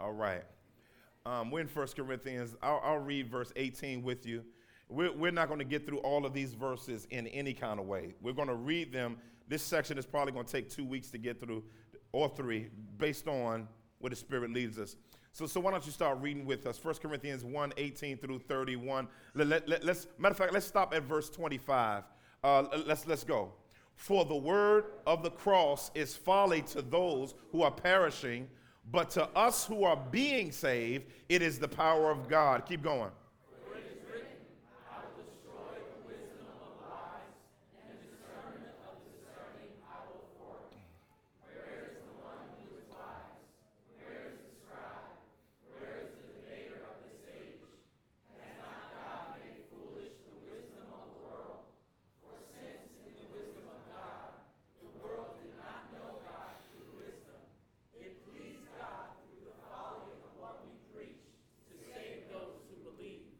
All right. Um, we're in 1 Corinthians. I'll, I'll, read verse 18 with you. We're, we're not going to get through all of these verses in any kind of way. We're going to read them. This section is probably going to take two weeks to get through, or three, based on where the Spirit leads us. So, so why don't you start reading with us? 1 Corinthians 1 18 through 31. Let, let, let's, matter of fact, let's stop at verse 25. Uh, let's, let's go. For the word of the cross is folly to those who are perishing, but to us who are being saved, it is the power of God. Keep going.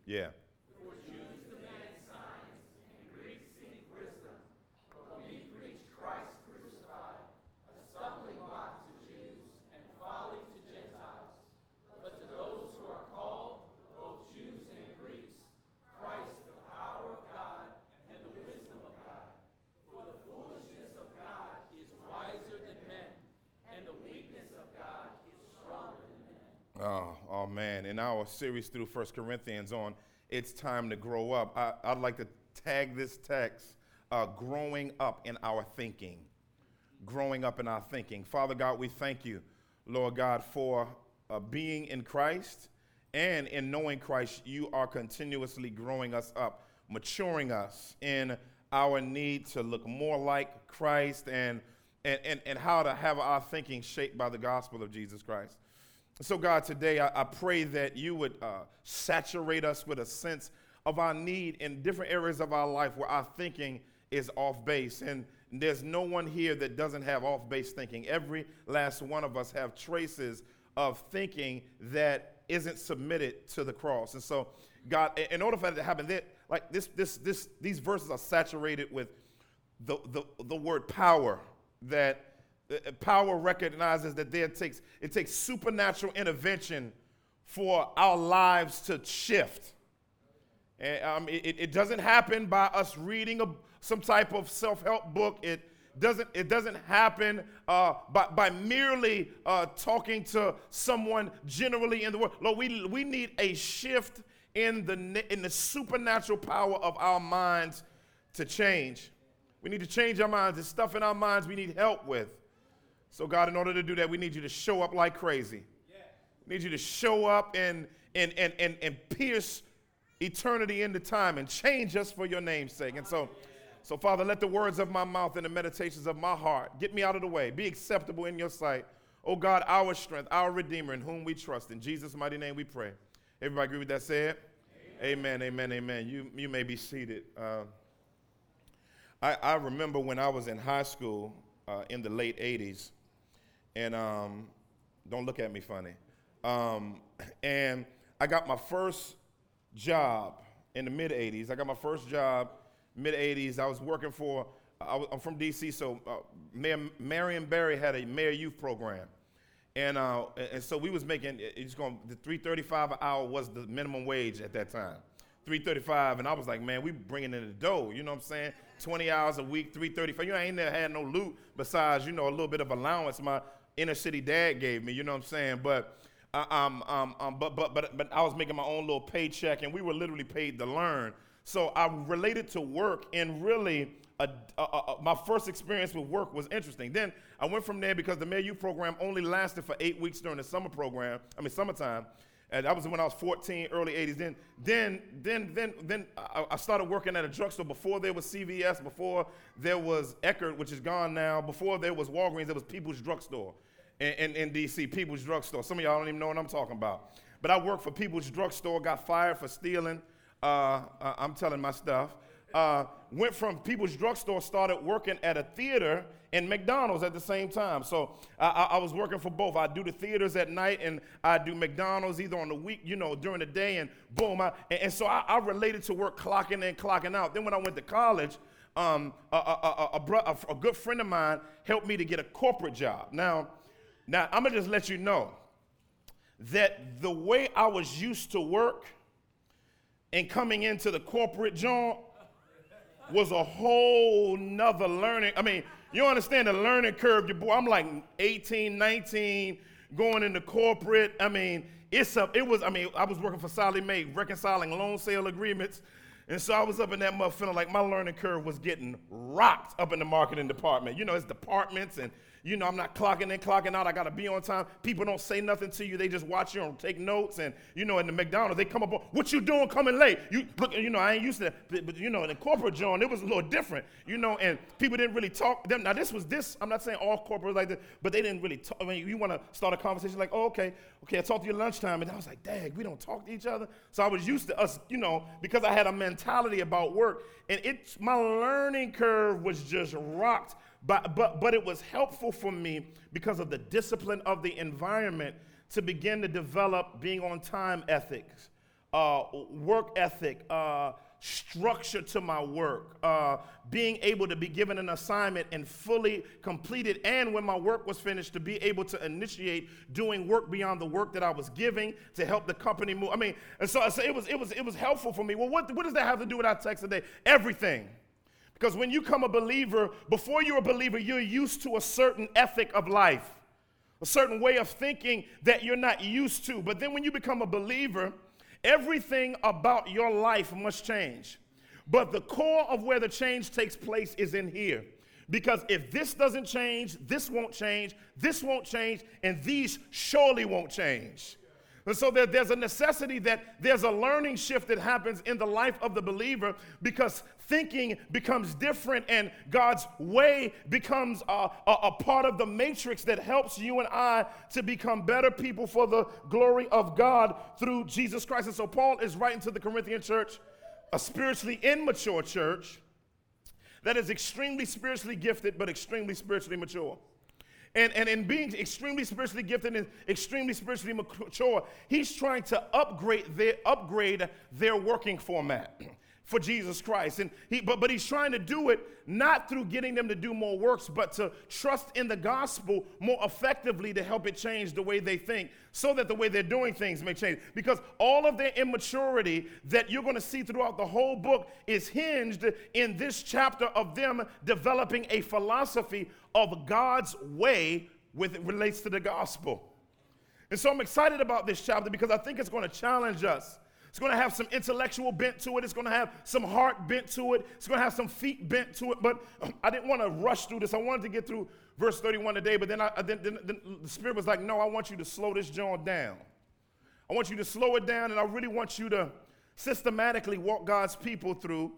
Yeah. For Jews demand signs, and Greeks seek wisdom. But we preach Christ crucified, a stumbling block to Jews and folly to Gentiles. But to those who are called, both Jews and Greeks, Christ the power of God and the wisdom of God. For the foolishness of God is wiser than men, and the weakness of God is stronger than men. Oh, oh man. In our series through First Corinthians on it's time to grow up. I, would like to tag this text uh, growing up in our thinking. Growing up in our thinking. Father God, we thank you, Lord God, for uh, being in Christ and in knowing Christ, you are continuously growing us up, maturing us in our need to look more like Christ and, and, and, and how to have our thinking shaped by the gospel of Jesus Christ. So, God, today I, I pray that you would uh, saturate us with a sense of our need in different areas of our life where our thinking is off base. And there's no one here that doesn't have off base thinking. Every last one of us have traces of thinking that isn't submitted to the cross. And so, God, in order for that to happen, that like this, this, this, these verses are saturated with the, the, the word power that power recognizes that there takes, it takes supernatural intervention for our lives to shift. And, um, it, it, doesn't happen by us reading a, some type of self-help book. It doesn't, it doesn't happen uh, by, by merely uh, talking to someone generally in the world. Lord, we, we need a shift in the, in the supernatural power of our minds to change. We need to change our minds. There's stuff in our minds we need help with. So, God, in order to do that, we need you to show up like crazy. We need you to show up and, and, and, and, and pierce eternity into time and change us for your name's sake. And so, so, Father, let the words of my mouth and the meditations of my heart get me out of the way, be acceptable in your sight. Oh God, our strength, our Redeemer, in whom we trust. In Jesus' mighty name we pray. Everybody agree with that? Say it. Amen, amen, amen. amen. You, you may be seated. Uh, I, I remember when I was in high school uh, in the late 80s, and um, don't look at me funny. Um, and I got my first job in the mid 80s. I got my first job mid 80s. I was working for, I am from DC, so uh, Mayor Marion Barry had a mayor youth program. And, uh, and so we was making, it's going, the 335 an hour was the minimum wage at that time. 335, and I was like, man, we bringing in the dough, you know what I'm saying? 20 hours a week, 335. You know, I ain't never had no loot besides, you know, a little bit of allowance. My inner city dad gave me. You know what I'm saying? But uh, um, um, um, but but but but I was making my own little paycheck, and we were literally paid to learn. So I related to work, and really, a, a, a, my first experience with work was interesting. Then I went from there because the Youth program only lasted for eight weeks during the summer program. I mean summertime, and that was when I was 14, early 80s. Then then then then then I, started working at a drugstore before there was CVS, before there was Eckerd, which is gone now, before there was Walgreens, there was People's Drugstore in, in, in DC, People's Drugstore. Some of y'all don't even know what I'm talking about. But I worked for People's Drugstore, got fired for stealing. Uh, uh, I'm telling my stuff. Uh, went from People's Drugstore, started working at a theater and McDonald's at the same time. So I, I, was working for both. I do the theaters at night and I do McDonald's either on the week, you know, during the day, and boom. I, and, and, so I, I, related to work clocking in, clocking out. Then when I went to college, um, a, a, a, a, good friend of mine helped me to get a corporate job. Now, now, I'm to just let you know that the way I was used to work and coming into the corporate job was a whole nother learning. I mean, you understand the learning curve, your boy. I'm like 18, 19, going into corporate. I mean, it's up. It was. I mean, I was working for Sallie Mae, reconciling loan sale agreements, and so I was up in that mud feeling like my learning curve was getting rocked up in the marketing department. You know, it's departments and you know, I'm not clocking in, clocking out. I got to be on time. People don't say nothing to you. They just watch you and take notes. And, you know, in the McDonald's, they come up what you doing coming late? You look, you know, I ain't used to that. But, but, you know, in the corporate joint, it was a little different, you know, and people didn't really talk. Them. Now, this was this. I'm not saying all corporates like this, but they didn't really talk. I mean, you want to start a conversation like, oh, okay, okay, I talked to you lunchtime. And I was like, dang, we don't talk to each other. So I was used to us, you know, because I had a mentality about work. And it's my learning curve was just rocked but, but, but it was helpful for me because of the discipline of the environment to begin to develop being on time ethics, uh, work ethic, uh, structure to my work, uh, being able to be given an assignment and fully complete it, and when my work was finished, to be able to initiate doing work beyond the work that I was giving to help the company move. I mean, and so, so it was it was it was helpful for me. Well, what, what does that have to do with our text today? Everything. Because when you come a believer, before you're a believer, you're used to a certain ethic of life, a certain way of thinking that you're not used to. But then when you become a believer, everything about your life must change. But the core of where the change takes place is in here. Because if this doesn't change, this won't change, this won't change, and these surely won't change. And so there, there's a necessity that there's a learning shift that happens in the life of the believer because thinking becomes different and God's way becomes a, a, a, part of the matrix that helps you and I to become better people for the glory of God through Jesus Christ. And so Paul is writing to the Corinthian church, a spiritually immature church that is extremely spiritually gifted but extremely spiritually mature. And, and in being extremely spiritually gifted and extremely spiritually mature, he's trying to upgrade their, upgrade their working format for Jesus Christ. And he, but, but he's trying to do it not through getting them to do more works, but to trust in the gospel more effectively to help it change the way they think so that the way they're doing things may change. Because all of their immaturity that you're going to see throughout the whole book is hinged in this chapter of them developing a philosophy of God's way with it relates to the gospel. And so I'm excited about this chapter because I think it's going to challenge us it's going to have some intellectual bent to it. It's going to have some heart bent to it. It's going to have some feet bent to it. But um, I didn't want to rush through this. I wanted to get through verse 31 today. But then, I, then, then, then the Spirit was like, no, I want you to slow this joint down. I want you to slow it down, and I really want you to systematically walk God's people through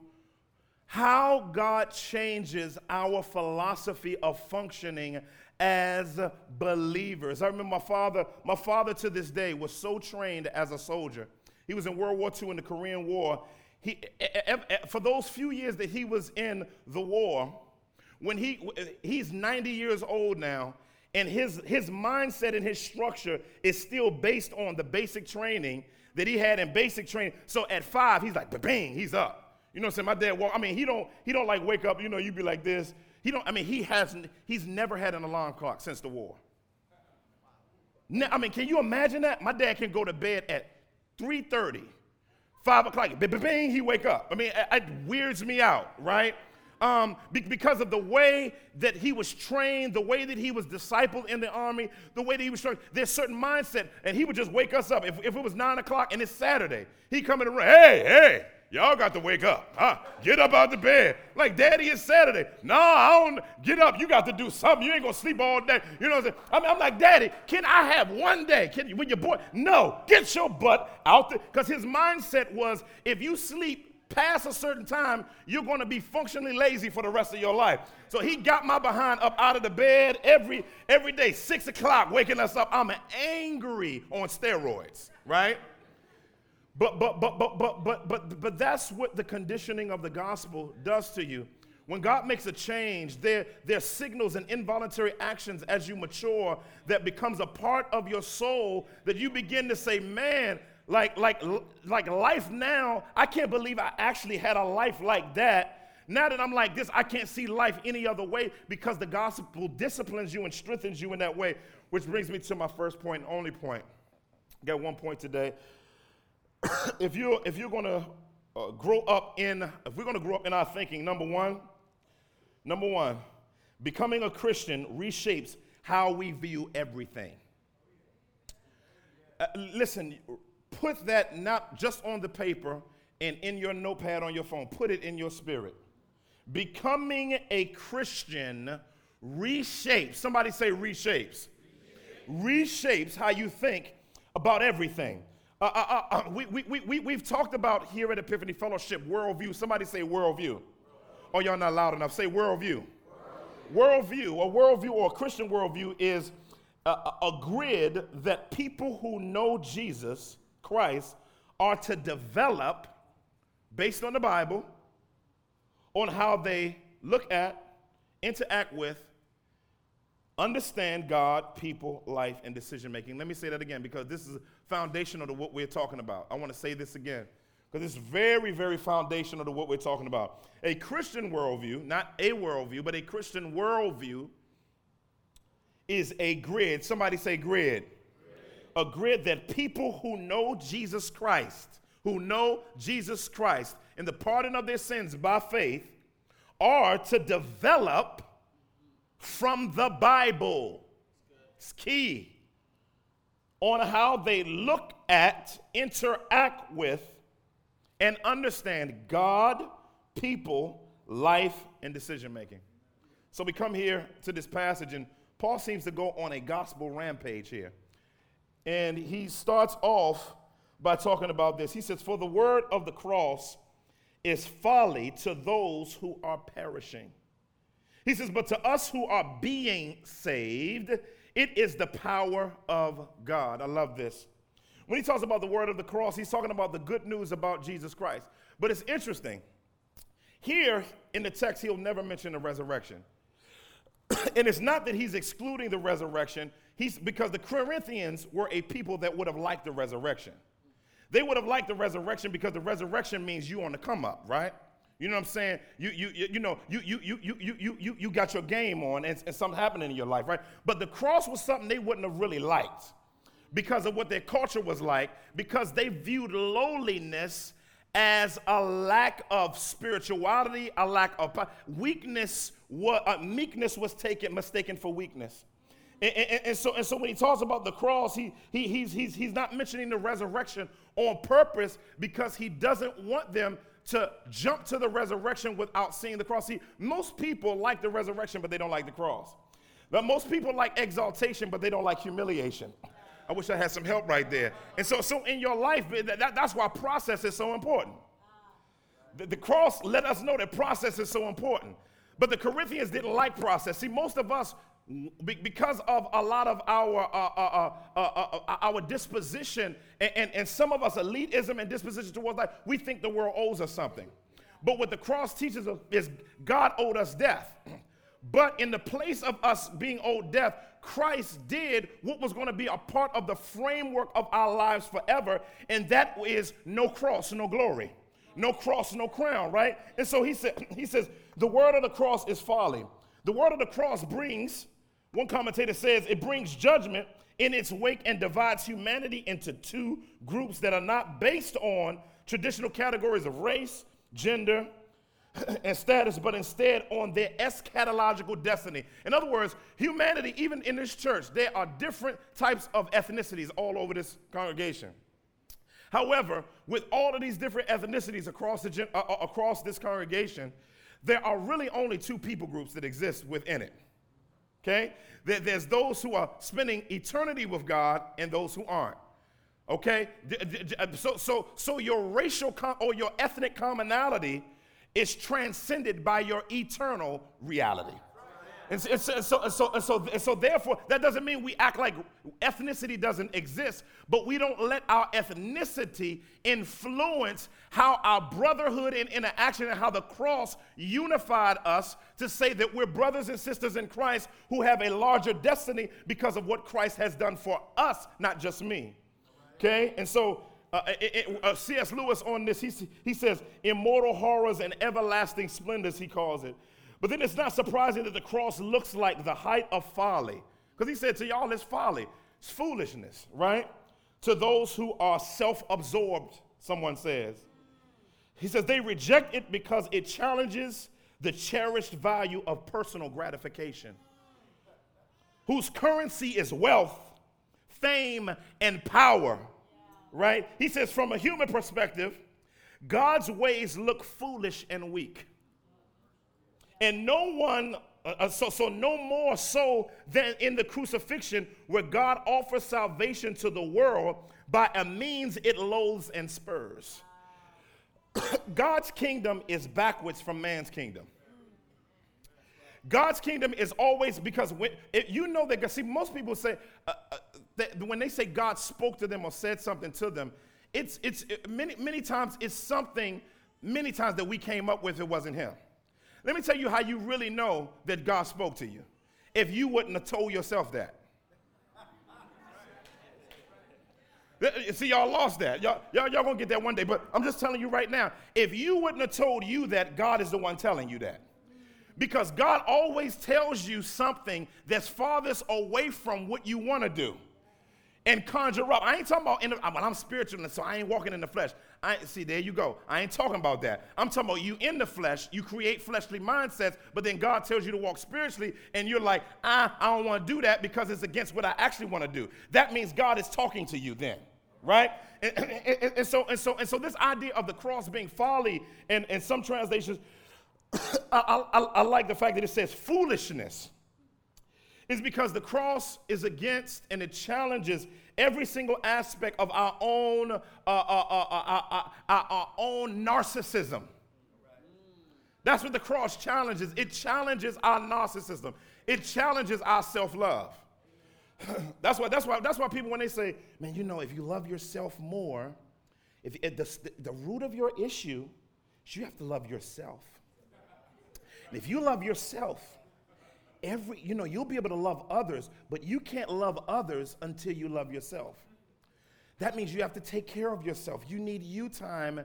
how God changes our philosophy of functioning as believers. I remember my father, my father to this day was so trained as a soldier he was in World War II in the Korean War. He, for those few years that he was in the war, when he, eh, he's 90 years old now, and his, his mindset and his structure is still based on the basic training that he had in basic training. So at five, he's like, bang, he's up. You know what I'm saying? My dad walk. I mean, he don't he don't like wake up. You know, you'd be like this. He don't. I mean, he hasn't. He's never had an alarm clock since the war. Now, I mean, can you imagine that? My dad can go to bed at 3.30, 5 o'clock, bing, he wake up. I mean, it, weirds me out, right? Um, because of the way that he was trained, the way that he was discipled in the army, the way that he was trained. There's certain mindset, and he would just wake us up. If, if it was 9 o'clock and it's Saturday, he come in the room, hey, hey, Y'all got to wake up. Huh? Get up out the bed. Like, Daddy, it's Saturday. No, I don't. Get up. You got to do something. You ain't going to sleep all day. You know what I'm saying? I mean, I'm like, Daddy, can I have one day? Can you, when your boy? No, get your butt out there. Because his mindset was if you sleep past a certain time, you're going to be functionally lazy for the rest of your life. So he got my behind up out of the bed every every day, six o'clock, waking us up. I'm angry on steroids, right? But but but but but but but but that's what the conditioning of the gospel does to you. When God makes a change, there, there are signals and involuntary actions as you mature that becomes a part of your soul that you begin to say, man, like, like, like life now, I can't believe I actually had a life like that. Now that I'm like this, I can't see life any other way because the gospel disciplines you and strengthens you in that way. Which brings me to my first point and only point. Got one point today. if you're if you're gonna uh, grow up in if we're gonna grow up in our thinking, number one, number one, becoming a Christian reshapes how we view everything. Uh, listen, put that not just on the paper and in your notepad on your phone. Put it in your spirit. Becoming a Christian reshapes. Somebody say reshapes. Reshapes how you think about everything. Uh, uh, uh, uh, we, we, we, we've talked about here at Epiphany Fellowship worldview. Somebody say worldview. Oh, y'all not loud enough. Say worldview. Worldview, a worldview or a Christian worldview is a, a grid that people who know Jesus Christ are to develop based on the Bible on how they look at, interact with, understand God, people, life, and decision making. Let me say that again because this is foundational to what we're talking about. I want to say this again because it's very, very foundational to what we're talking about. A Christian worldview, not a worldview, but a Christian worldview is a grid. Somebody say grid. grid. A grid that people who know Jesus Christ, who know Jesus Christ and the pardon of their sins by faith, are to develop from the Bible. It's key on how they look at, interact with, and understand God, people, life, and decision making. So we come here to this passage, and Paul seems to go on a gospel rampage here. And he starts off by talking about this. He says, For the word of the cross is folly to those who are perishing he says, But to us who are being saved, it is the power of God. I love this. When he talks about the word of the cross, he's talking about the good news about Jesus Christ. But it's interesting. Here in the text, he'll never mention the resurrection. and it's not that he's excluding the resurrection, he's because the Corinthians were a people that would have liked the resurrection. They would have liked the resurrection because the resurrection means you on the come up, right? You know what I'm saying? You, you, you, you know, you, you, you, you, you, you, you got your game on and, and something happening in your life, right? But the cross was something they wouldn't have really liked because of what their culture was like, because they viewed lowliness as a lack of spirituality, a lack of weakness. What uh, meekness was taken mistaken for weakness. And, and, and, so, and so when he talks about the cross, he, he, he's, he's, he's not mentioning the resurrection on purpose because he doesn't want them to jump to the resurrection without seeing the cross. See, most people like the resurrection, but they don't like the cross. But most people like exaltation, but they don't like humiliation. I wish I had some help right there. And so, so in your life, that, that's why process is so important. The, the cross let us know that process is so important. But the Corinthians didn't like process. See, most of us because of a lot of our uh uh uh, uh, uh, our disposition and, and, and, some of us elitism and disposition towards life, we think the world owes us something. But what the cross teaches us is God owed us death. But in the place of us being owed death, Christ did what was going to be a part of the framework of our lives forever, and that is no cross, no glory. No cross, no crown, right? And so he said, he says, the word of the cross is folly. The word of the cross brings one commentator says it brings judgment in its wake and divides humanity into two groups that are not based on traditional categories of race, gender, and status, but instead on their eschatological destiny. In other words, humanity, even in this church, there are different types of ethnicities all over this congregation. However, with all of these different ethnicities across, the, uh, uh, across this congregation, there are really only two people groups that exist within it. Okay? There's those who are spending eternity with God and those who aren't. Okay? Uh, so, so, so your racial com- or your ethnic commonality is transcended by your eternal reality. And so, so, so, so, so, therefore, that doesn't mean we act like ethnicity doesn't exist, but we don't let our ethnicity influence how our brotherhood and interaction and how the cross unified us to say that we're brothers and sisters in Christ who have a larger destiny because of what Christ has done for us, not just me. Okay? And so, uh, it, it, uh, C.S. Lewis on this, he, he says, immortal horrors and everlasting splendors, he calls it. But then it's not surprising that the cross looks like the height of folly. Because he said to y'all, it's folly, it's foolishness, right? to those who are self absorbed, someone says. He says they reject it because it challenges the cherished value of personal gratification, whose currency is wealth, fame, and power, right? He says, from a human perspective, God's ways look foolish and weak. And no one, uh, uh, so, so no more so than in the crucifixion, where God offers salvation to the world by a means it loathes and spurs. God's kingdom is backwards from man's kingdom. God's kingdom is always because when you know that see most people say uh, uh, that when they say God spoke to them or said something to them, it's it's it, many many times it's something many times that we came up with it wasn't him. Let me tell you how you really know that God spoke to you. If you wouldn't have told yourself that. Uh, see, y'all lost that. Y'all, y'all, y'all gonna get that one day, but I'm just telling you right now if you wouldn't have told you that, God is the one telling you that. Because God always tells you something that's farthest away from what you wanna do and conjure up. I ain't talking about, in the, well, I'm spiritual, so I ain't walking in the flesh. I see, there you go. I ain't talking about that. I'm talking about you in the flesh. You create fleshly mindsets, but then God tells you to walk spiritually, and you're like, ah, I don't want to do that because it's against what I actually want to do. That means God is talking to you then right? And, and, and, so, and, so, and so this idea of the cross being folly, and, and some translations, I, I, I like the fact that it says foolishness, is because the cross is against and it challenges every single aspect of our own, uh, uh, uh, our own narcissism. That's what the cross challenges. It challenges our narcissism. It challenges our self-love. that's why that's why that's why people when they say, man, you know, if you love yourself more, if, if the, the root of your issue is you have to love yourself. And if you love yourself, every you know you'll be able to love others, but you can't love others until you love yourself. That means you have to take care of yourself. You need you time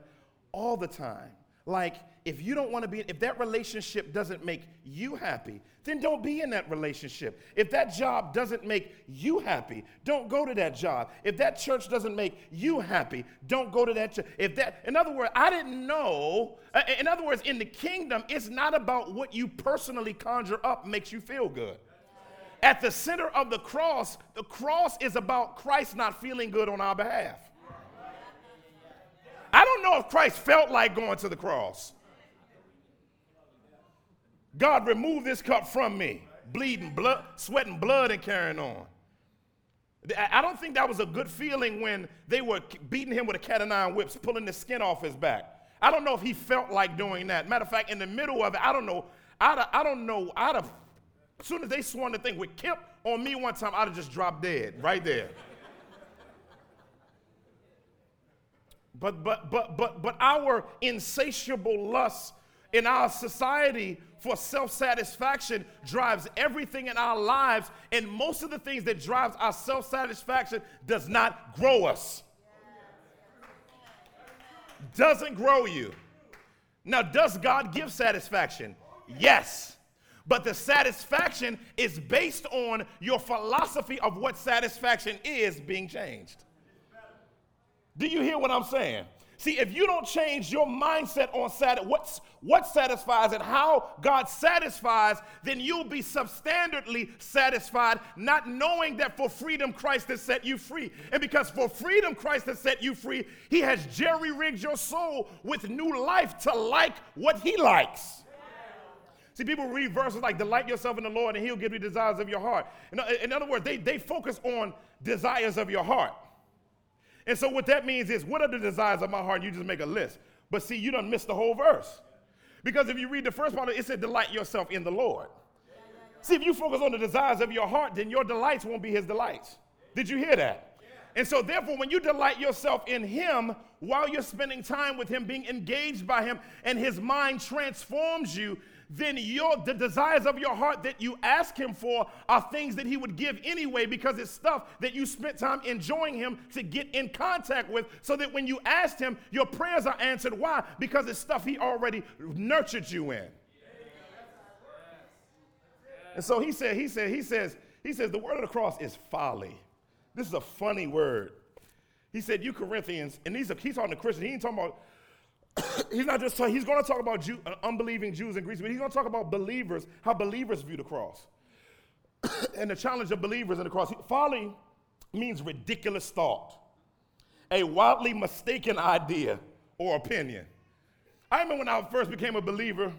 all the time. Like, if you don't want to be, if that relationship doesn't make you happy, then don't be in that relationship. If that job doesn't make you happy, don't go to that job. If that church doesn't make you happy, don't go to that church. If that, in other words, I didn't know, uh, in other words, in the kingdom, it's not about what you personally conjure up makes you feel good. At the center of the cross, the cross is about Christ not feeling good on our behalf. I don't know if Christ felt like going to the cross. God, remove this cup from me. Bleeding blood, sweating blood, and carrying on. I don't think that was a good feeling when they were beating him with a cat o' nine whips, pulling the skin off his back. I don't know if he felt like doing that. Matter of fact, in the middle of it, I don't know. I'd, I don't know. I'd have, as soon as they swung the thing with Kip on me one time, I'd have just dropped dead right there. But but but but but our insatiable lust in our society for self-satisfaction drives everything in our lives and most of the things that drives our self-satisfaction does not grow us. Doesn't grow you. Now does god give satisfaction? Yes. But the satisfaction is based on your philosophy of what satisfaction is being changed. Do you hear what I'm saying? See, if you don't change your mindset on sat- what's, what satisfies and how God satisfies, then you'll be substandardly satisfied, not knowing that for freedom Christ has set you free. And because for freedom Christ has set you free, He has jerry rigged your soul with new life to like what He likes. See, people read verses like, Delight yourself in the Lord, and He'll give you desires of your heart. In, in other words, they, they focus on desires of your heart. And so what that means is, what are the desires of my heart? You just make a list. But see, you don't miss the whole verse. Because if you read the first part, it said, delight yourself in the Lord. See, if you focus on the desires of your heart, then your delights won't be his delights. Did you hear that? And so, therefore, when you delight yourself in Him while you're spending time with Him, being engaged by Him, and His mind transforms you, then your, the desires of your heart that you ask Him for are things that He would give anyway because it's stuff that you spent time enjoying Him to get in contact with so that when you asked Him, your prayers are answered. Why? Because it's stuff He already nurtured you in. And so He said, He said, He says, He says, the word of the cross is folly. This is a funny word. He said, You Corinthians, and these are, he's talking to Christians. He ain't talking about he's not just talking, he's going to talk about Jew, uh, unbelieving Jews and Greeks, but he's going to talk about believers, how believers view the cross. and the challenge of believers in the cross. Folly means ridiculous thought, a wildly mistaken idea or opinion. I remember when I first became a believer,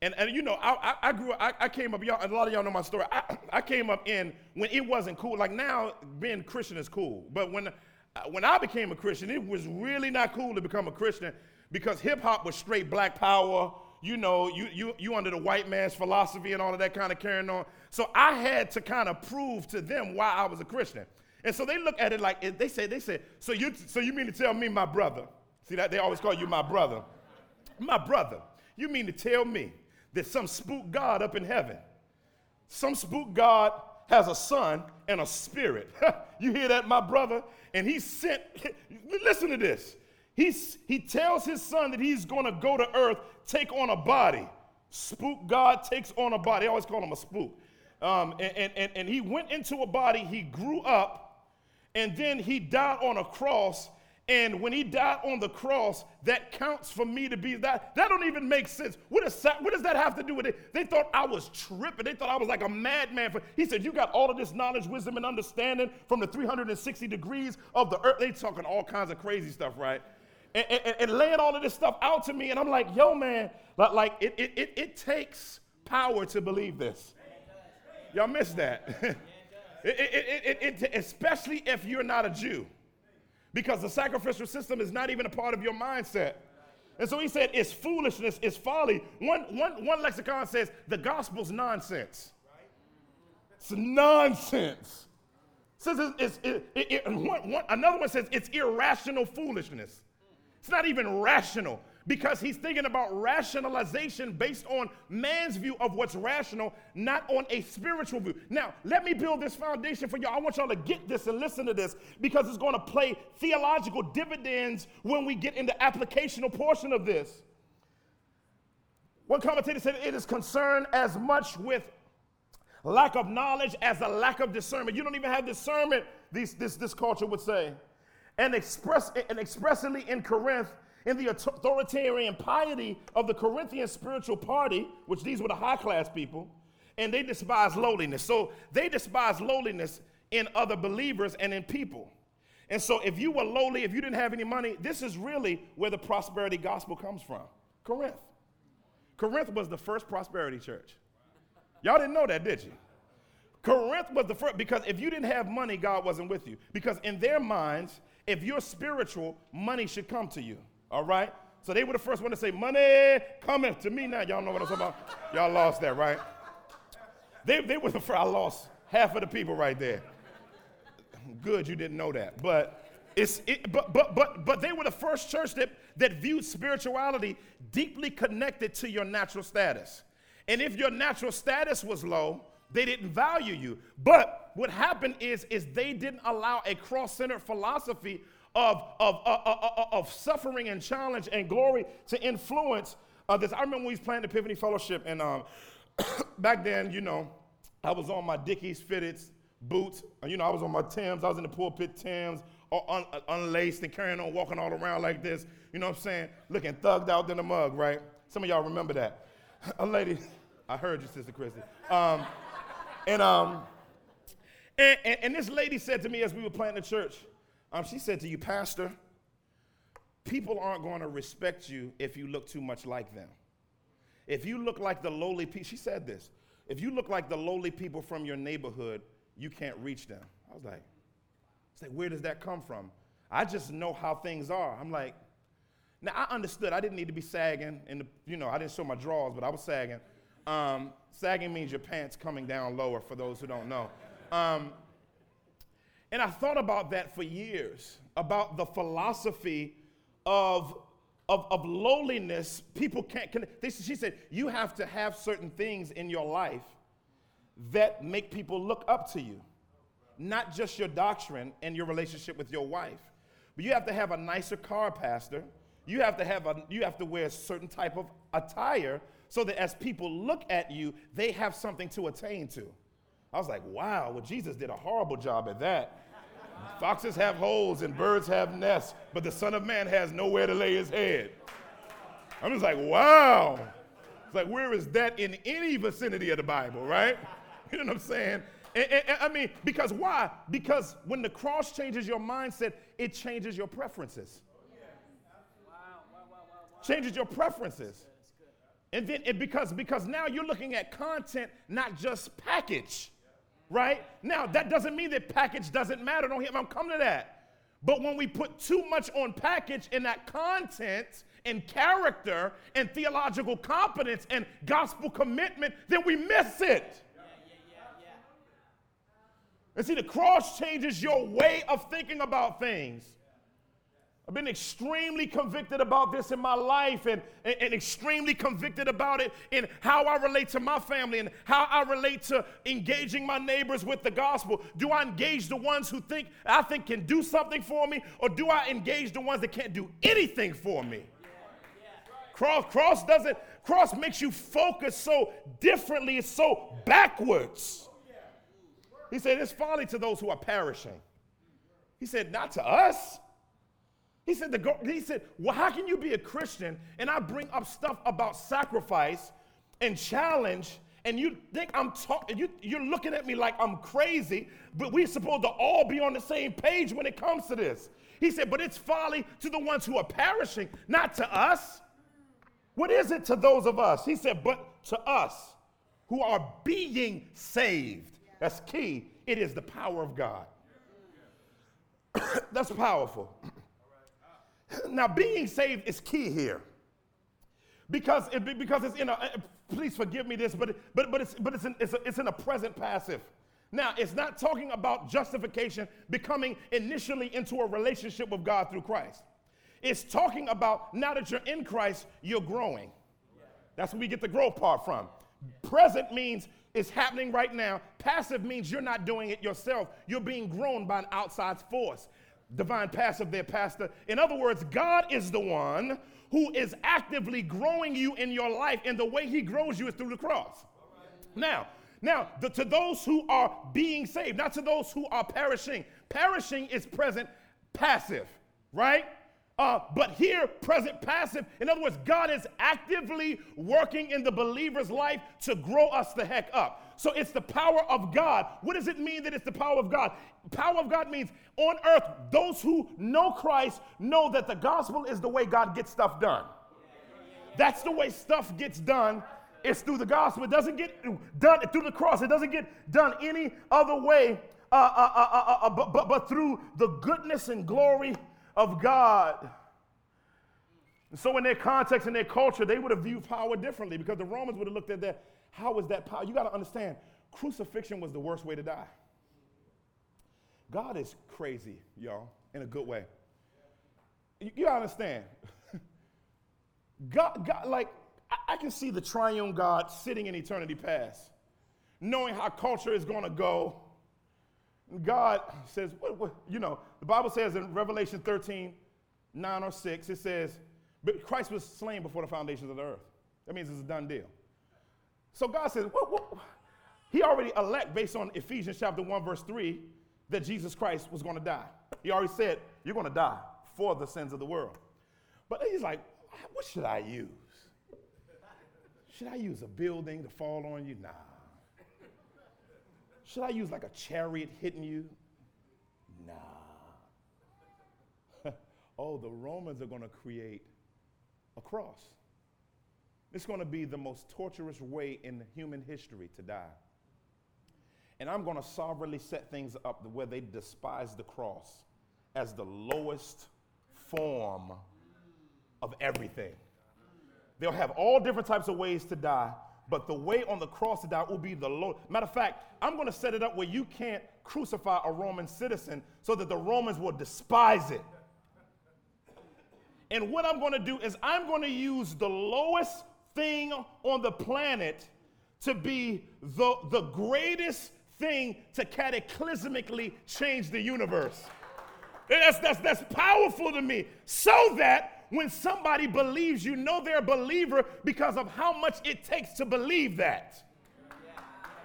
and, and you know, I, I, I grew up, I, I, came up, y'all, a lot of y'all know my story. I, I came up in when it wasn't cool. Like now, being Christian is cool. But when, when I became a Christian, it was really not cool to become a Christian because hip hop was straight black power. You know, you, you, you under the white man's philosophy and all of that kind of carrying on. So I had to kind of prove to them why I was a Christian. And so they look at it like they say, they say, so you, so you mean to tell me my brother? See that they always call you my brother. My brother. You mean to tell me that some spook God up in heaven, some spook God has a son and a spirit. you hear that, my brother? And he sent, listen to this. He's, he tells his son that he's going to go to earth, take on a body. Spook God takes on a body. I always call him a spook. Um, and, and, and he went into a body, he grew up, and then he died on a cross. And when he died on the cross, that counts for me to be that. That don't even make sense. What that, what does that have to do with it? They thought I was tripping. They thought I was like a madman. For, he said, You got all of this knowledge, wisdom, and understanding from the 360 degrees of the earth. They talking all kinds of crazy stuff, right? and, and, and, laying all of this stuff out to me. And I'm like, yo, man, like, like it, it, it, it takes power to believe this. Y'all missed that. it, it, it, especially if you're not a Jew, because the sacrificial system is not even a part of your mindset. And so he said, it's foolishness, it's folly. One, one, one lexicon says the gospel's nonsense. It's nonsense. Says it's, it, it, it, one, one, another one says it's irrational foolishness. It's not even rational because he's thinking about rationalization based on man's view of what's rational, not on a spiritual view. Now, let me build this foundation for y'all. I want y'all to get this and listen to this because it's going to play theological dividends when we get in the applicational portion of this. One commentator said it is concerned as much with lack of knowledge as a lack of discernment. You don't even have discernment, these, this, this culture would say and, express, and expressly in Corinth, in the authoritarian piety of the Corinthian spiritual party, which these were the high class people, and they despise lowliness. So they despise lowliness in other believers and in people. And so if you were lowly, if you didn't have any money, this is really where the prosperity gospel comes from Corinth. Corinth was the first prosperity church. Y'all didn't know that, did you? Corinth was the first, because if you didn't have money, God wasn't with you. Because in their minds, if you're spiritual, money should come to you. All right? So they were the first one to say, Money coming to me now. Y'all know what I'm talking about? Y'all lost that, right? They, they were the first. I lost half of the people right there. Good you didn't know that. But it's it, but but but but they were the first church that, that viewed spirituality deeply connected to your natural status. And if your natural status was low, they didn't value you. But what happened is, is they didn't allow a cross-centered philosophy of, of, uh, uh, uh, of suffering and challenge and glory to influence uh, this. I remember when we was playing the Epiphany Fellowship, and um, back then, you know, I was on my Dickies fitted boots. You know, I was on my Tims. I was in the pulpit Tims, un- unlaced and carrying on, walking all around like this. You know what I'm saying? Looking thugged out in the mug, right? Some of y'all remember that. A lady, I heard you, Sister Christy. Um, and, um, and, and, and, this lady said to me as we were playing the church, um, she said to you, Pastor, people aren't going to respect you if you look too much like them. If you look like the lowly people, she said this, if you look like the lowly people from your neighborhood, you can't reach them. I was like, like, where does that come from? I just know how things are. I'm like, now I understood I didn't need to be sagging, and you know I didn't show my drawers, but I was sagging. Um, sagging means your pants coming down lower, for those who don't know. Um, and I thought about that for years, about the philosophy of, of, of lowliness. People can't, can, they, she said, you have to have certain things in your life that make people look up to you, not just your doctrine and your relationship with your wife. But you have to have a nicer car, Pastor. You have to have a, you have to wear a certain type of attire so that as people look at you, they have something to attain to. I was like, wow, well, Jesus did a horrible job at that. Foxes have holes and birds have nests, but the Son of Man has nowhere to lay his head. I'm just like, wow. It's like, where is that in any vicinity of the Bible, right? You know what I'm saying? And, and, and, I mean, because why? Because when the cross changes your mindset, it changes your preferences. Changes your preferences. And then it because because now you're looking at content, not just package. Right? Now that doesn't mean that package doesn't matter. Don't hear me, I'm coming to that. But when we put too much on package in that content and character and theological competence and gospel commitment, then we miss it. And see, the cross changes your way of thinking about things. I've been extremely convicted about this in my life and, and, and, extremely convicted about it in how I relate to my family and how I relate to engaging my neighbors with the gospel. Do I engage the ones who think I think can do something for me, or do I engage the ones that can't do anything for me? Cross, cross doesn't, cross makes you focus so differently, it's so backwards. He said, It's folly to those who are perishing. He said, Not to us. He said, the, he said, Well, how can you be a Christian and I bring up stuff about sacrifice and challenge, and you think I'm talking, you, you're looking at me like I'm crazy, but we're supposed to all be on the same page when it comes to this. He said, But it's folly to the ones who are perishing, not to us. What is it to those of us? He said, But to us who are being saved. That's key. It is the power of God. That's powerful. now, being saved is key here. Because, it, because it's in a, eh, please forgive me this, but, but, but, it's, but it's, in, it's, a, it's in a present passive. Now, it's not talking about justification becoming initially into a relationship with God through Christ. It's talking about now that you're in Christ, you're growing. That's where we get the growth part from. Present means it's happening right now. Passive means you're not doing it yourself. You're being grown by an outside force. Divine passive their Pastor. In other words, God is the one who is actively growing you in your life, and the way He grows you is through the cross. Now, now, the, to those who are being saved, not to those who are perishing. Perishing is present passive, right? Uh, but here, present passive. In other words, God is actively working in the believer's life to grow us the heck up. So it's the power of God. What does it mean that it's the power of God? Power of God means on earth, those who know Christ know that the gospel is the way God gets stuff done. That's the way stuff gets done. It's through the gospel. It doesn't get done through the cross. It doesn't get done any other way uh, uh, uh, uh but, but, but through the goodness and glory of God. And so, in their context and their culture, they would have viewed power differently because the Romans would have looked at that. How is that power? You got to understand, crucifixion was the worst way to die. God is crazy, y'all, in a good way. You, you understand? God, God, like, I, I can see the triune God sitting in eternity past, knowing how culture is going to go. God says, what, what, you know, the Bible says in Revelation 13, 9 or 6, it says, but Christ was slain before the foundations of the earth. That means it's a done deal. So God says, what, what? He already elect based on Ephesians chapter 1, verse 3, that Jesus Christ was going to die. He already said, You're going to die for the sins of the world. But he's like, What should I use? Should I use a building to fall on you? Nah. Should I use like a chariot hitting you? Nah. oh, the Romans are going to create a cross. It's going to be the most torturous way in human history to die. And I'm going to sovereignly set things up where they despise the cross as the lowest form of everything. They'll have all different types of ways to die, but the way on the cross to die will be the low. Matter of fact, I'm going to set it up where you can't crucify a Roman citizen so that the Romans will despise it. And what I'm going to do is I'm going to use the lowest thing on the planet to be the, the greatest thing to cataclysmically change the universe. That's, that's, that's powerful to me. So that when somebody believes, you know they're a believer because of how much it takes to believe that.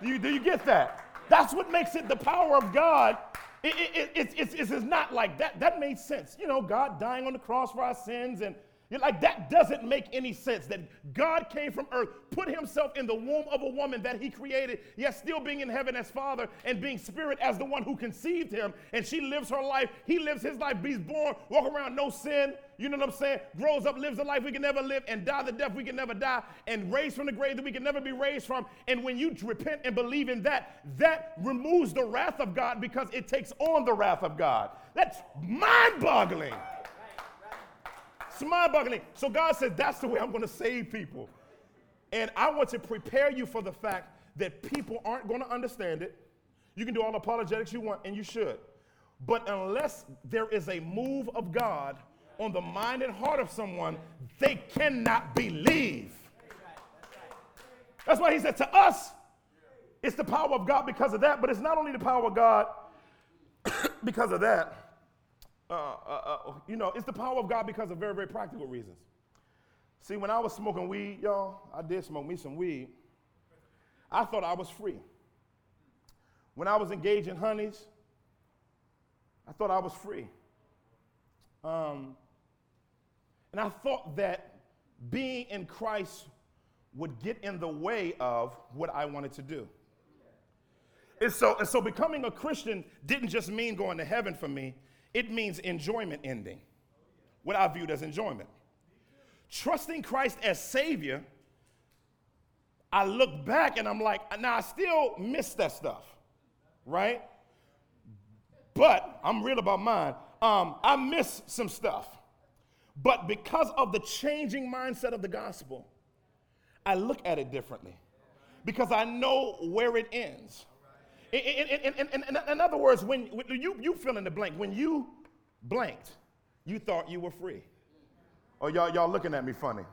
Do you, do you get that? That's what makes it the power of God It, it, it, it's, it's, it's not like that. That made sense. You know, God dying on the cross for our sins and you're like, that doesn't make any sense that God came from earth, put himself in the womb of a woman that he created, yet still being in heaven as father and being spirit as the one who conceived him. And she lives her life. He lives his life. He's born, walk around, no sin. You know what I'm saying? Grows up, lives a life we can never live, and die the death we can never die, and raised from the grave that we can never be raised from. And when you repent and believe in that, that removes the wrath of God because it takes on the wrath of God. That's mind boggling. It's mind boggling. So God said, That's the way I'm going to save people. And I want to prepare you for the fact that people aren't going to understand it. You can do all the apologetics you want, and you should. But unless there is a move of God on the mind and heart of someone, they cannot believe. That's why he said to us, it's the power of God because of that, but it's not only the power of God because of that. Uh, uh, uh, you know, it's the power of God because of very, very practical reasons. See, when I was smoking weed, y'all, I did smoke me some weed. I thought I was free. When I was engaged in honeys, I thought I was free. Um, and I thought that being in Christ would get in the way of what I wanted to do. And so, and so becoming a Christian didn't just mean going to heaven for me, it means enjoyment ending, what I viewed as enjoyment. Trusting Christ as Savior, I look back and I'm like, now I still miss that stuff, right? But I'm real about mine. Um, I miss some stuff. But because of the changing mindset of the gospel, I look at it differently because I know where it ends. In, in, in, in, other words, when, you, you fill in the blank, when you blanked, you thought you were free. Oh, y'all, y'all looking at me funny.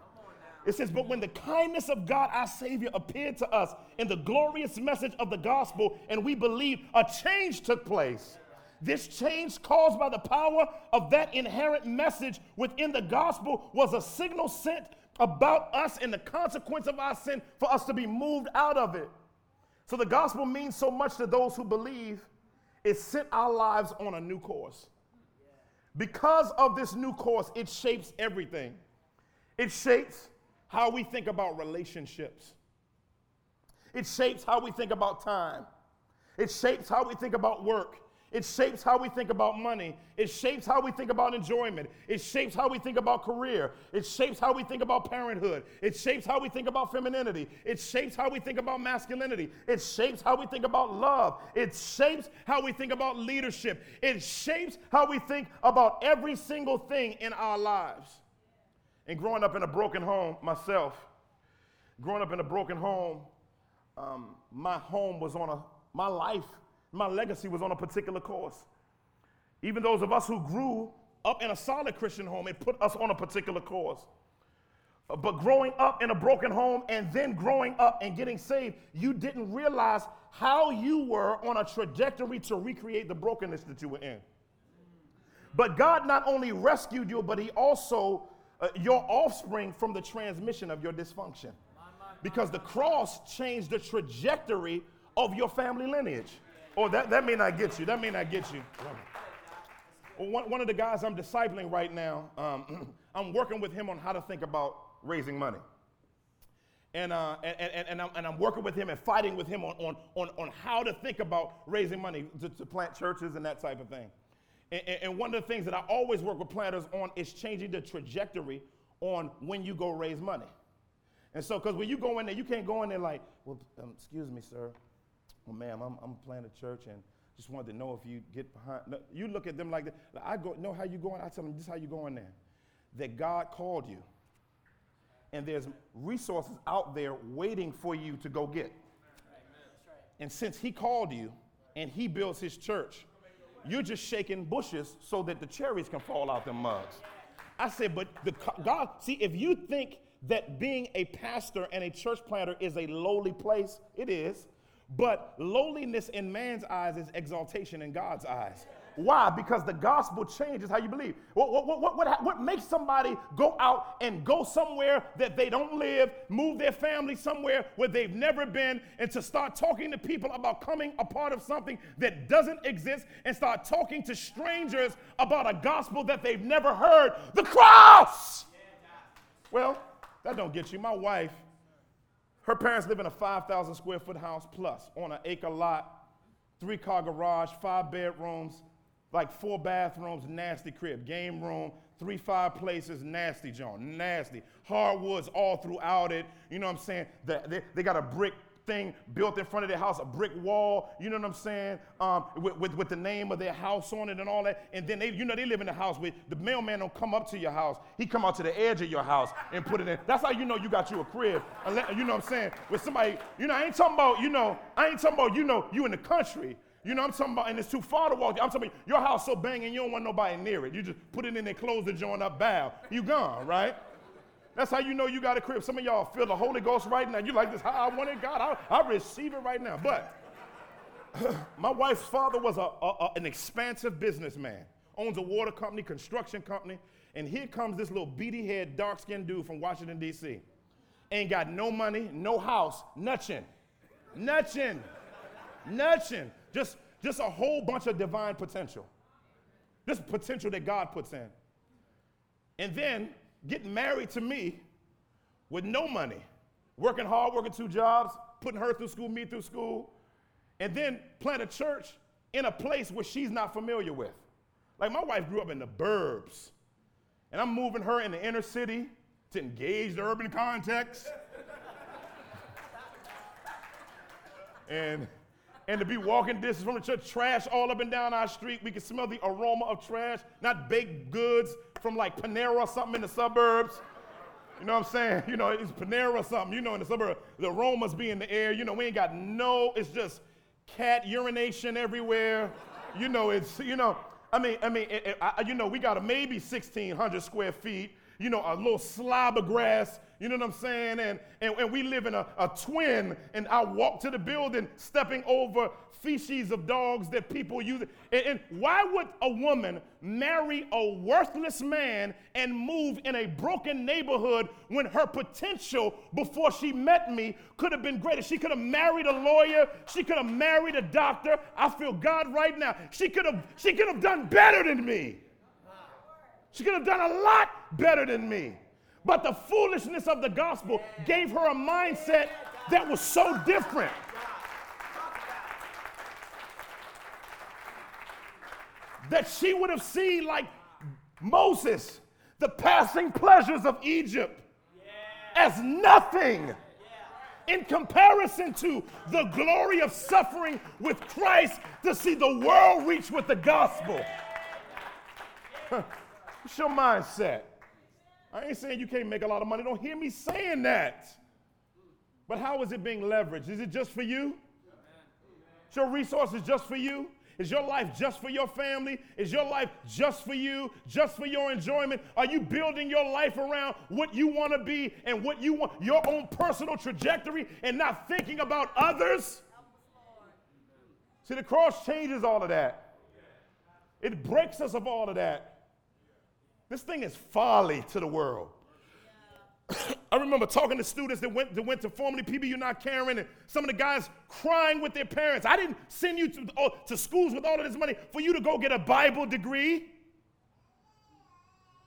It says, But when the kindness of God, our Savior, appeared to us in the glorious message of the gospel, and we believe a change took place. This change, caused by the power of that inherent message within the gospel, was a signal sent about us and the consequence of our sin for us to be moved out of it. So the gospel means so much to those who believe, it sent our lives on a new course. Because of this new course, it shapes everything. It shapes how we think about relationships. It shapes how we think about time. It shapes how we think about work. It shapes how we think about money. It shapes how we think about enjoyment. It shapes how we think about career. It shapes how we think about parenthood. It shapes how we think about femininity. It shapes how we think about masculinity. It shapes how we think about love. It shapes how we think about leadership. It shapes how we think about every single thing in our lives. And growing up in a broken home myself, growing up in a broken home, um, my home was on a, my life my legacy was on a particular course. Even those of us who grew up in a solid Christian home, it put us on a particular course. Uh, but growing up in a broken home and then growing up and getting saved, you didn't realize how you were on a trajectory to recreate the brokenness that you were in. But God not only rescued you, but He also, uh, your offspring from the transmission of your dysfunction. Because the cross changed the trajectory of your family lineage. Oh, that, that may not get you. That may not get you. One, one of the guys I'm discipling right now, um, I'm working with him on how to think about raising money. And, uh, and, and, and, I'm, and I'm working with him and fighting with him on, on, on, on how to think about raising money to, to plant churches and that type of thing. And, and one of the things that I always work with planters on is changing the trajectory on when you go raise money. And so, because when you go in there, you can't go in there like, well, um, excuse me, sir, well, ma'am, I'm, I'm a church and just wanted to know if you get behind. No, you look at them like that. I go, know how you going? I tell them, this is how you going there. That God called you. And there's resources out there waiting for you to go get. And since he called you and he builds his church, you're just shaking bushes so that the cherries can fall out the mugs. I said, but the God, see, if you think that being a pastor and a church planter is a lowly place, it is. But lowliness in man's eyes is exaltation in God's eyes. Why? Because the gospel changes how you believe. What, what, what, what, what makes somebody go out and go somewhere that they don't live, move their family somewhere where they've never been, and to start talking to people about coming a part of something that doesn't exist, and start talking to strangers about a gospel that they've never heard? The cross! Well, that don't get you. My wife, her parents live in a 5,000 square foot house plus on an acre lot, three car garage, five bedrooms, like four bathrooms, nasty crib, game room, three fireplaces, nasty John, nasty. Hardwoods all throughout it. You know what I'm saying? The, they, they got a brick thing built in front of their house, a brick wall, you know what I'm saying, um, with, with, with, the name of their house on it and all that. And then they, you know, they live in the house where the mailman don't come up to your house. He come out to the edge of your house and put it in. That's how you know you got you a crib. You know what I'm saying? With somebody, you know, I ain't talking about, you know, I ain't talking about, you know, you in the country. You know, I'm talking about, and it's too far to walk. I'm talking about your house so banging, you don't want nobody near it. You just put it in there, close the joint up, bow. You gone, right? That's how you know you got a crib. Some of y'all feel the Holy Ghost right now. You like this, how I wanted God. I, I receive it right now. But my wife's father was a, a, a, an expansive businessman, owns a water company, construction company. And here comes this little beady head, dark skinned dude from Washington, D.C. Ain't got no money, no house, nothing. Nothing. nothing. Just, just a whole bunch of divine potential. This potential that God puts in. And then getting married to me with no money, working hard, working two jobs, putting her through school, me through school, and then plant a church in a place where she's not familiar with. Like my wife grew up in the burbs, and I'm moving her in the inner city to engage the urban context. and and to be walking distance from the church, trash all up and down our street. We can smell the aroma of trash, not baked goods from like Panera or something in the suburbs. You know what I'm saying? You know, it's Panera or something. You know, in the suburb, the aromas be in the air. You know, we ain't got no, it's just cat urination everywhere. You know, it's, you know, I mean, I mean, it, it, I, you know, we got a maybe 1,600 square feet, you know, a little slob of grass you know what I'm saying? And, and, and we live in a, a twin, and I walk to the building stepping over feces of dogs that people use. And, and why would a woman marry a worthless man and move in a broken neighborhood when her potential before she met me could have been greater? She could have married a lawyer, she could have married a doctor. I feel God right now. She could have, she could have done better than me. She could have done a lot better than me. But the foolishness of the gospel gave her a mindset that was so different. That she would have seen, like Moses, the passing pleasures of Egypt as nothing in comparison to the glory of suffering with Christ to see the world reach with the gospel. Your mindset? I ain't saying you can't make a lot of money. Don't hear me saying that. But how is it being leveraged? Is it just for you? Is your resources just for you? Is your life just for your family? Is your life just for you, just for your enjoyment? Are you building your life around what you want to be and what you want, your own personal trajectory, and not thinking about others? See, the cross changes all of that. It breaks us of all of that. This thing is folly to the world. I remember talking to students that went, that went to formerly PBU not caring, and some of the guys crying with their parents. I didn't send you to, oh, to schools with all of this money for you to go get a Bible degree.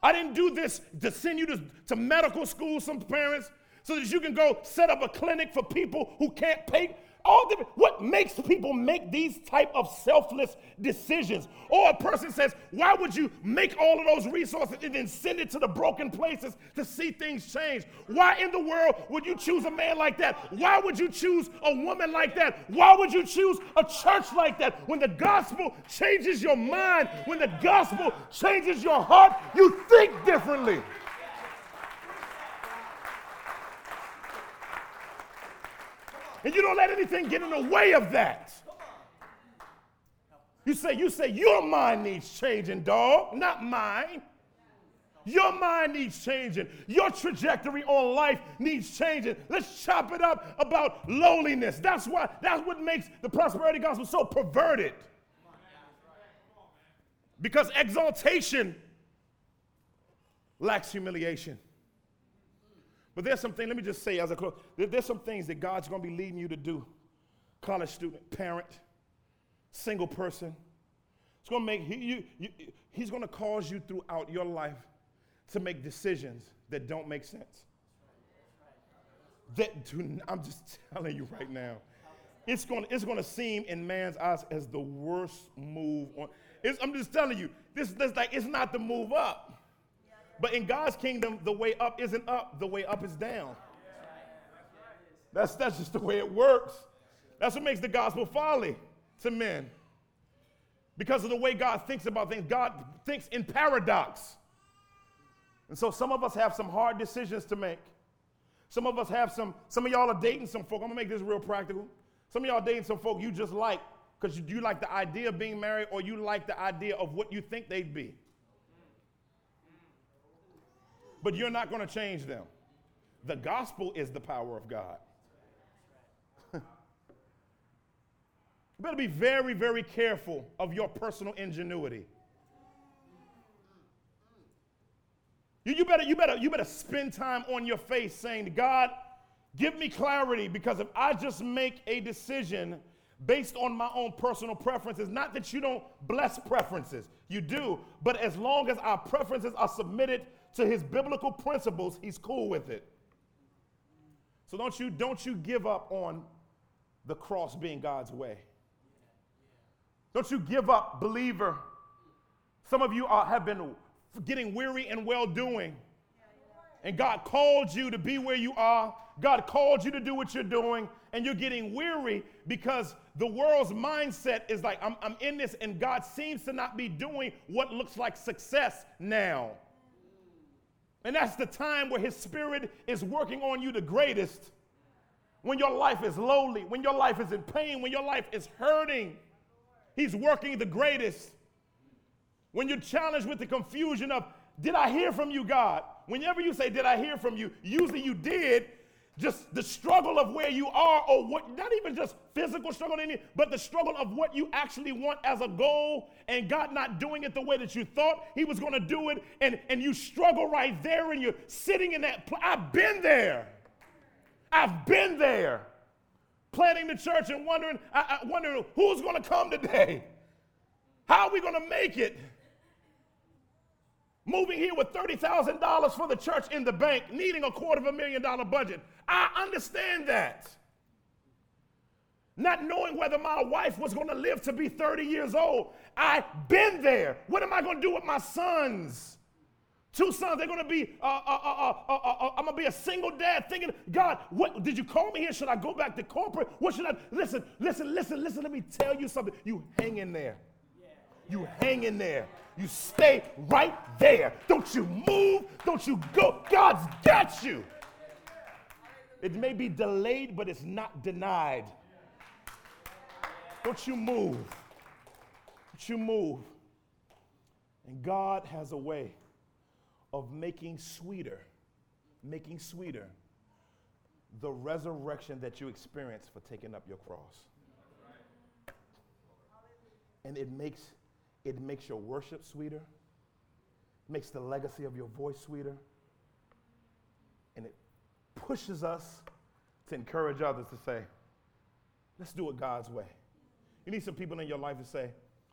I didn't do this to send you to, to medical school, some parents, so that you can go set up a clinic for people who can't pay, all the, what makes people make these type of selfless decisions? Or a person says why would you make all of those resources and then send it to the broken places to see things change? Why in the world would you choose a man like that? Why would you choose a woman like that? Why would you choose a church like that? When the gospel changes your mind when the gospel changes your heart you think differently And you don't let anything get in the way of that. You say, you say, your mind needs changing, dog, not mine. Your mind needs changing. Your trajectory on life needs changing. Let's chop it up about lowliness. That's why that's what makes the prosperity gospel so perverted. Because exaltation lacks humiliation. But there's some things, let me just say as a close, there, there's some things that God's going to be leading you to do. College student, parent, single person. It's going to make, he, you, you, he's going to cause you throughout your life to make decisions that don't make sense. That do, I'm just telling you right now. It's to it's going to seem in man's eyes as the worst move on. It's, I'm just telling you, this, this like it's not the move up. But in God's kingdom, the way up isn't up, the way up is down. That's, that's just the way it works. That's what makes the gospel folly to men. Because of the way God thinks about things, God thinks in paradox. And so some of us have some hard decisions to make. Some of us have some, some of y'all are dating some folk. I'm gonna make this real practical. Some of y'all dating some folk you just like because you, you like the idea of being married or you like the idea of what you think they'd be. But you're not gonna change them. The gospel is the power of God. you better be very, very careful of your personal ingenuity. You, you, better, you, better, you better spend time on your face saying, God, give me clarity because if I just make a decision based on my own personal preferences, not that you don't bless preferences, you do, but as long as our preferences are submitted to his biblical principles, he's cool with it. So don't you, don't you give up on the cross being God's way. Don't you give up, believer. Some of you are, have been getting weary and well doing. And God called you to be where you are. God called you to do what you're doing, and you're getting weary because the world's mindset is like, I'm, I'm in this, and God seems to not be doing what looks like success now. And that's the time where His Spirit is working on you the greatest. When your life is lowly, when your life is in pain, when your life is hurting, He's working the greatest. When you're challenged with the confusion of, did I hear from you, God? Whenever you say, did I hear from you, usually you did. Just the struggle of where you are, or what, not even just physical struggle, but the struggle of what you actually want as a goal, and God not doing it the way that you thought He was going to do it, and, and you struggle right there, and you're sitting in that. Pl- I've been there. I've been there, planning the church and wondering, I, I wondering who's going to come today. How are we going to make it? Moving here with $30,000 for the church in the bank, needing a quarter of a million dollar budget. I understand that. Not knowing whether my wife was going to live to be 30 years old. I've been there. What am I going to do with my sons? Two sons, they're going to be, uh, uh, uh, I'm going to be a single dad thinking, God, what did you call me here? Should I go back to corporate? What should I, listen, listen, listen, listen, let me tell you something. You hang in there. You hang in there. You stay right there. Don't you move. Don't you go. God's got you. It may be delayed, but it's not denied. Don't you move. Don't you move. And God has a way of making sweeter, making sweeter the resurrection that you experience for taking up your cross. And it makes it makes your worship sweeter, makes the legacy of your voice sweeter, and it pushes us to encourage others to say, let's do it God's way. You need some people in your life to say,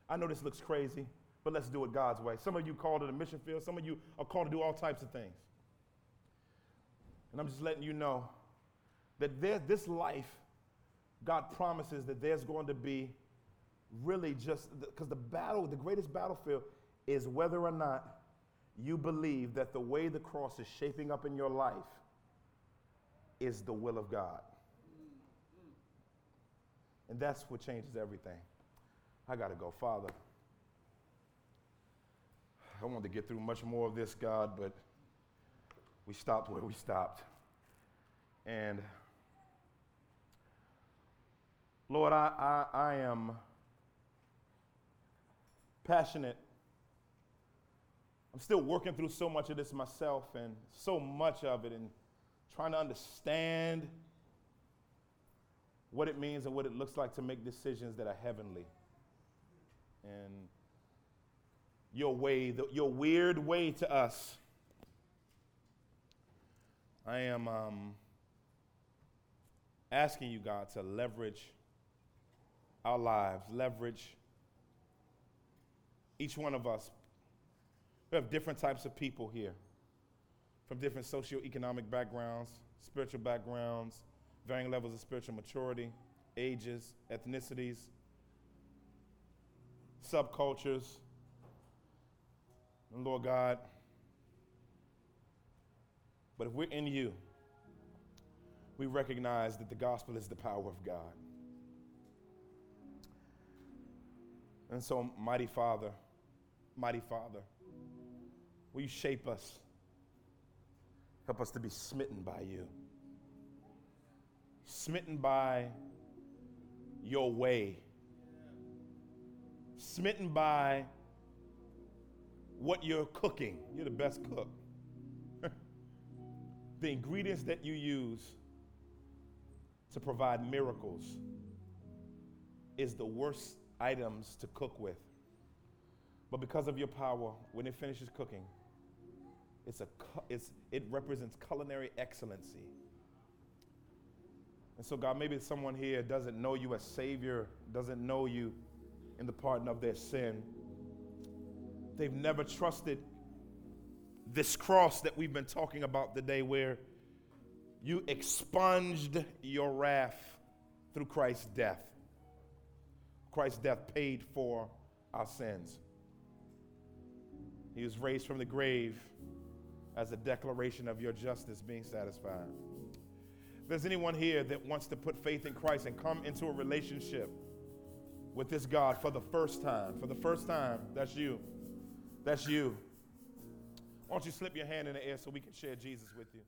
I know this looks crazy, but let's do it God's way. Some of you called to the mission field, some of you are called to do all types of things. And I'm just letting you know that there, this life, God promises that there's going to be really just because the battle, the greatest battlefield is whether or not you believe that the way the cross is shaping up in your life is the will of God. And that's what changes everything. I got to go, Father. I wanted to get through much more of this, God, but we stopped where we stopped. And Lord, I, I, I am passionate. I'm still working through so much of this myself and so much of it and trying to understand what it means and what it looks like to make decisions that are heavenly. And your way, the, your weird way to us. I am um, asking you, God, to leverage our lives, leverage each one of us. We have different types of people here from different socioeconomic backgrounds, spiritual backgrounds, varying levels of spiritual maturity, ages, ethnicities, subcultures. And Lord God, but if we're in you, we recognize that the gospel is the power of God. And so, mighty Father, mighty Father, will you shape us? Help us to be smitten by you, smitten by your way, smitten by what you're cooking. You're the best cook. the ingredients that you use to provide miracles is the worst items to cook with. But because of your power, when it finishes cooking, it's a, it's, it represents culinary excellency. And so, God, maybe someone here doesn't know you as Savior, doesn't know you in the pardon of their sin. They've never trusted this cross that we've been talking about today, where you expunged your wrath through Christ's death. Christ's death paid for our sins. He was raised from the grave as a declaration of your justice being satisfied. If there's anyone here that wants to put faith in Christ and come into a relationship with this God for the first time, for the first time, that's you. That's you. Why don't you slip your hand in the air so we can share Jesus with you?